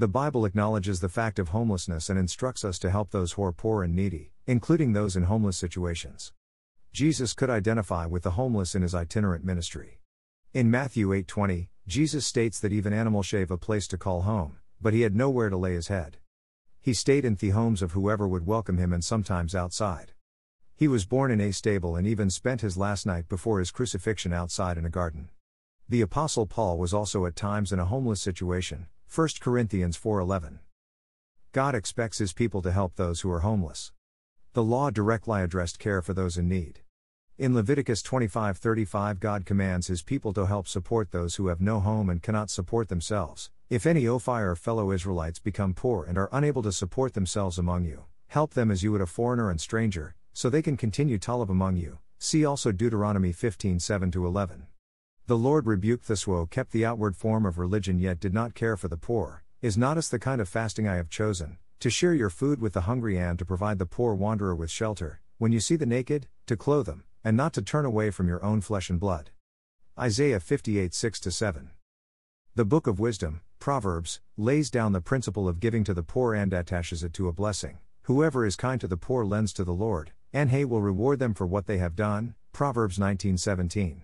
The Bible acknowledges the fact of homelessness and instructs us to help those who are poor and needy, including those in homeless situations. Jesus could identify with the homeless in his itinerant ministry. In Matthew 8:20, Jesus states that even animals shave a place to call home, but he had nowhere to lay his head. He stayed in the homes of whoever would welcome him and sometimes outside. He was born in a stable and even spent his last night before his crucifixion outside in a garden. The apostle Paul was also at times in a homeless situation, 1 Corinthians 4:11. God expects his people to help those who are homeless. The law directly addressed care for those in need. In Leviticus 25:35 God commands his people to help support those who have no home and cannot support themselves. If any Ophi or fellow Israelites become poor and are unable to support themselves among you, help them as you would a foreigner and stranger, so they can continue to live among you. See also Deuteronomy 15:7 11. The Lord rebuked those who kept the outward form of religion yet did not care for the poor. Is not this the kind of fasting I have chosen, to share your food with the hungry and to provide the poor wanderer with shelter, when you see the naked, to clothe them, and not to turn away from your own flesh and blood? Isaiah 58 6 7. The Book of Wisdom, Proverbs, lays down the principle of giving to the poor and attaches it to a blessing. Whoever is kind to the poor lends to the Lord, and he will reward them for what they have done. Proverbs 19:17.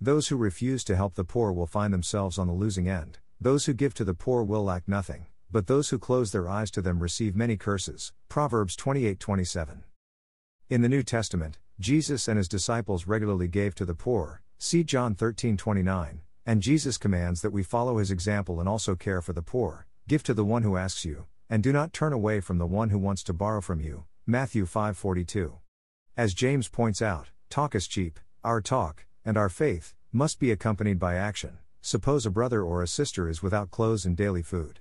Those who refuse to help the poor will find themselves on the losing end. Those who give to the poor will lack nothing, but those who close their eyes to them receive many curses. Proverbs 28:27. In the New Testament, Jesus and his disciples regularly gave to the poor. See John 13:29, and Jesus commands that we follow his example and also care for the poor. Give to the one who asks you, and do not turn away from the one who wants to borrow from you. Matthew 5:42. As James points out, talk is cheap. Our talk, and our faith, must be accompanied by action. Suppose a brother or a sister is without clothes and daily food.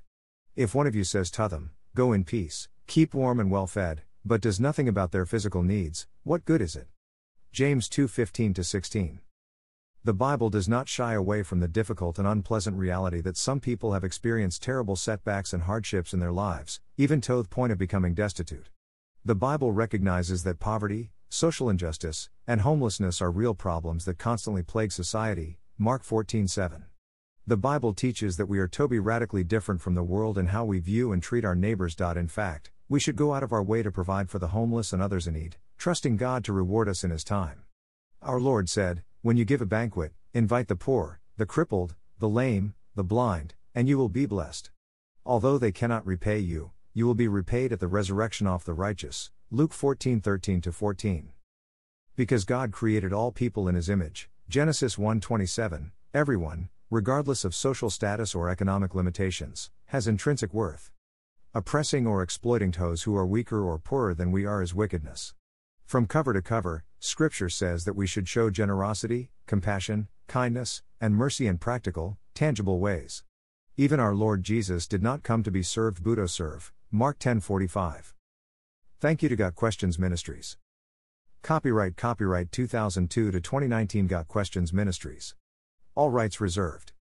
If one of you says to them, Go in peace, keep warm and well fed, but does nothing about their physical needs, what good is it? James 2 15 16. The Bible does not shy away from the difficult and unpleasant reality that some people have experienced terrible setbacks and hardships in their lives, even to the point of becoming destitute. The Bible recognizes that poverty, social injustice, and homelessness are real problems that constantly plague society. Mark 14:7. The Bible teaches that we are to be radically different from the world in how we view and treat our neighbors. In fact, we should go out of our way to provide for the homeless and others in need, trusting God to reward us in His time. Our Lord said, When you give a banquet, invite the poor, the crippled, the lame, the blind, and you will be blessed. Although they cannot repay you, you will be repaid at the resurrection of the righteous. Luke 14:13 14. Because God created all people in his image. Genesis 1:27. Everyone, regardless of social status or economic limitations, has intrinsic worth. Oppressing or exploiting those who are weaker or poorer than we are is wickedness. From cover to cover, Scripture says that we should show generosity, compassion, kindness, and mercy in practical, tangible ways. Even our Lord Jesus did not come to be served but to serve. Mark 10:45. Thank you to Got Questions Ministries. Copyright Copyright 2002 to 2019 Got Questions Ministries. All rights reserved.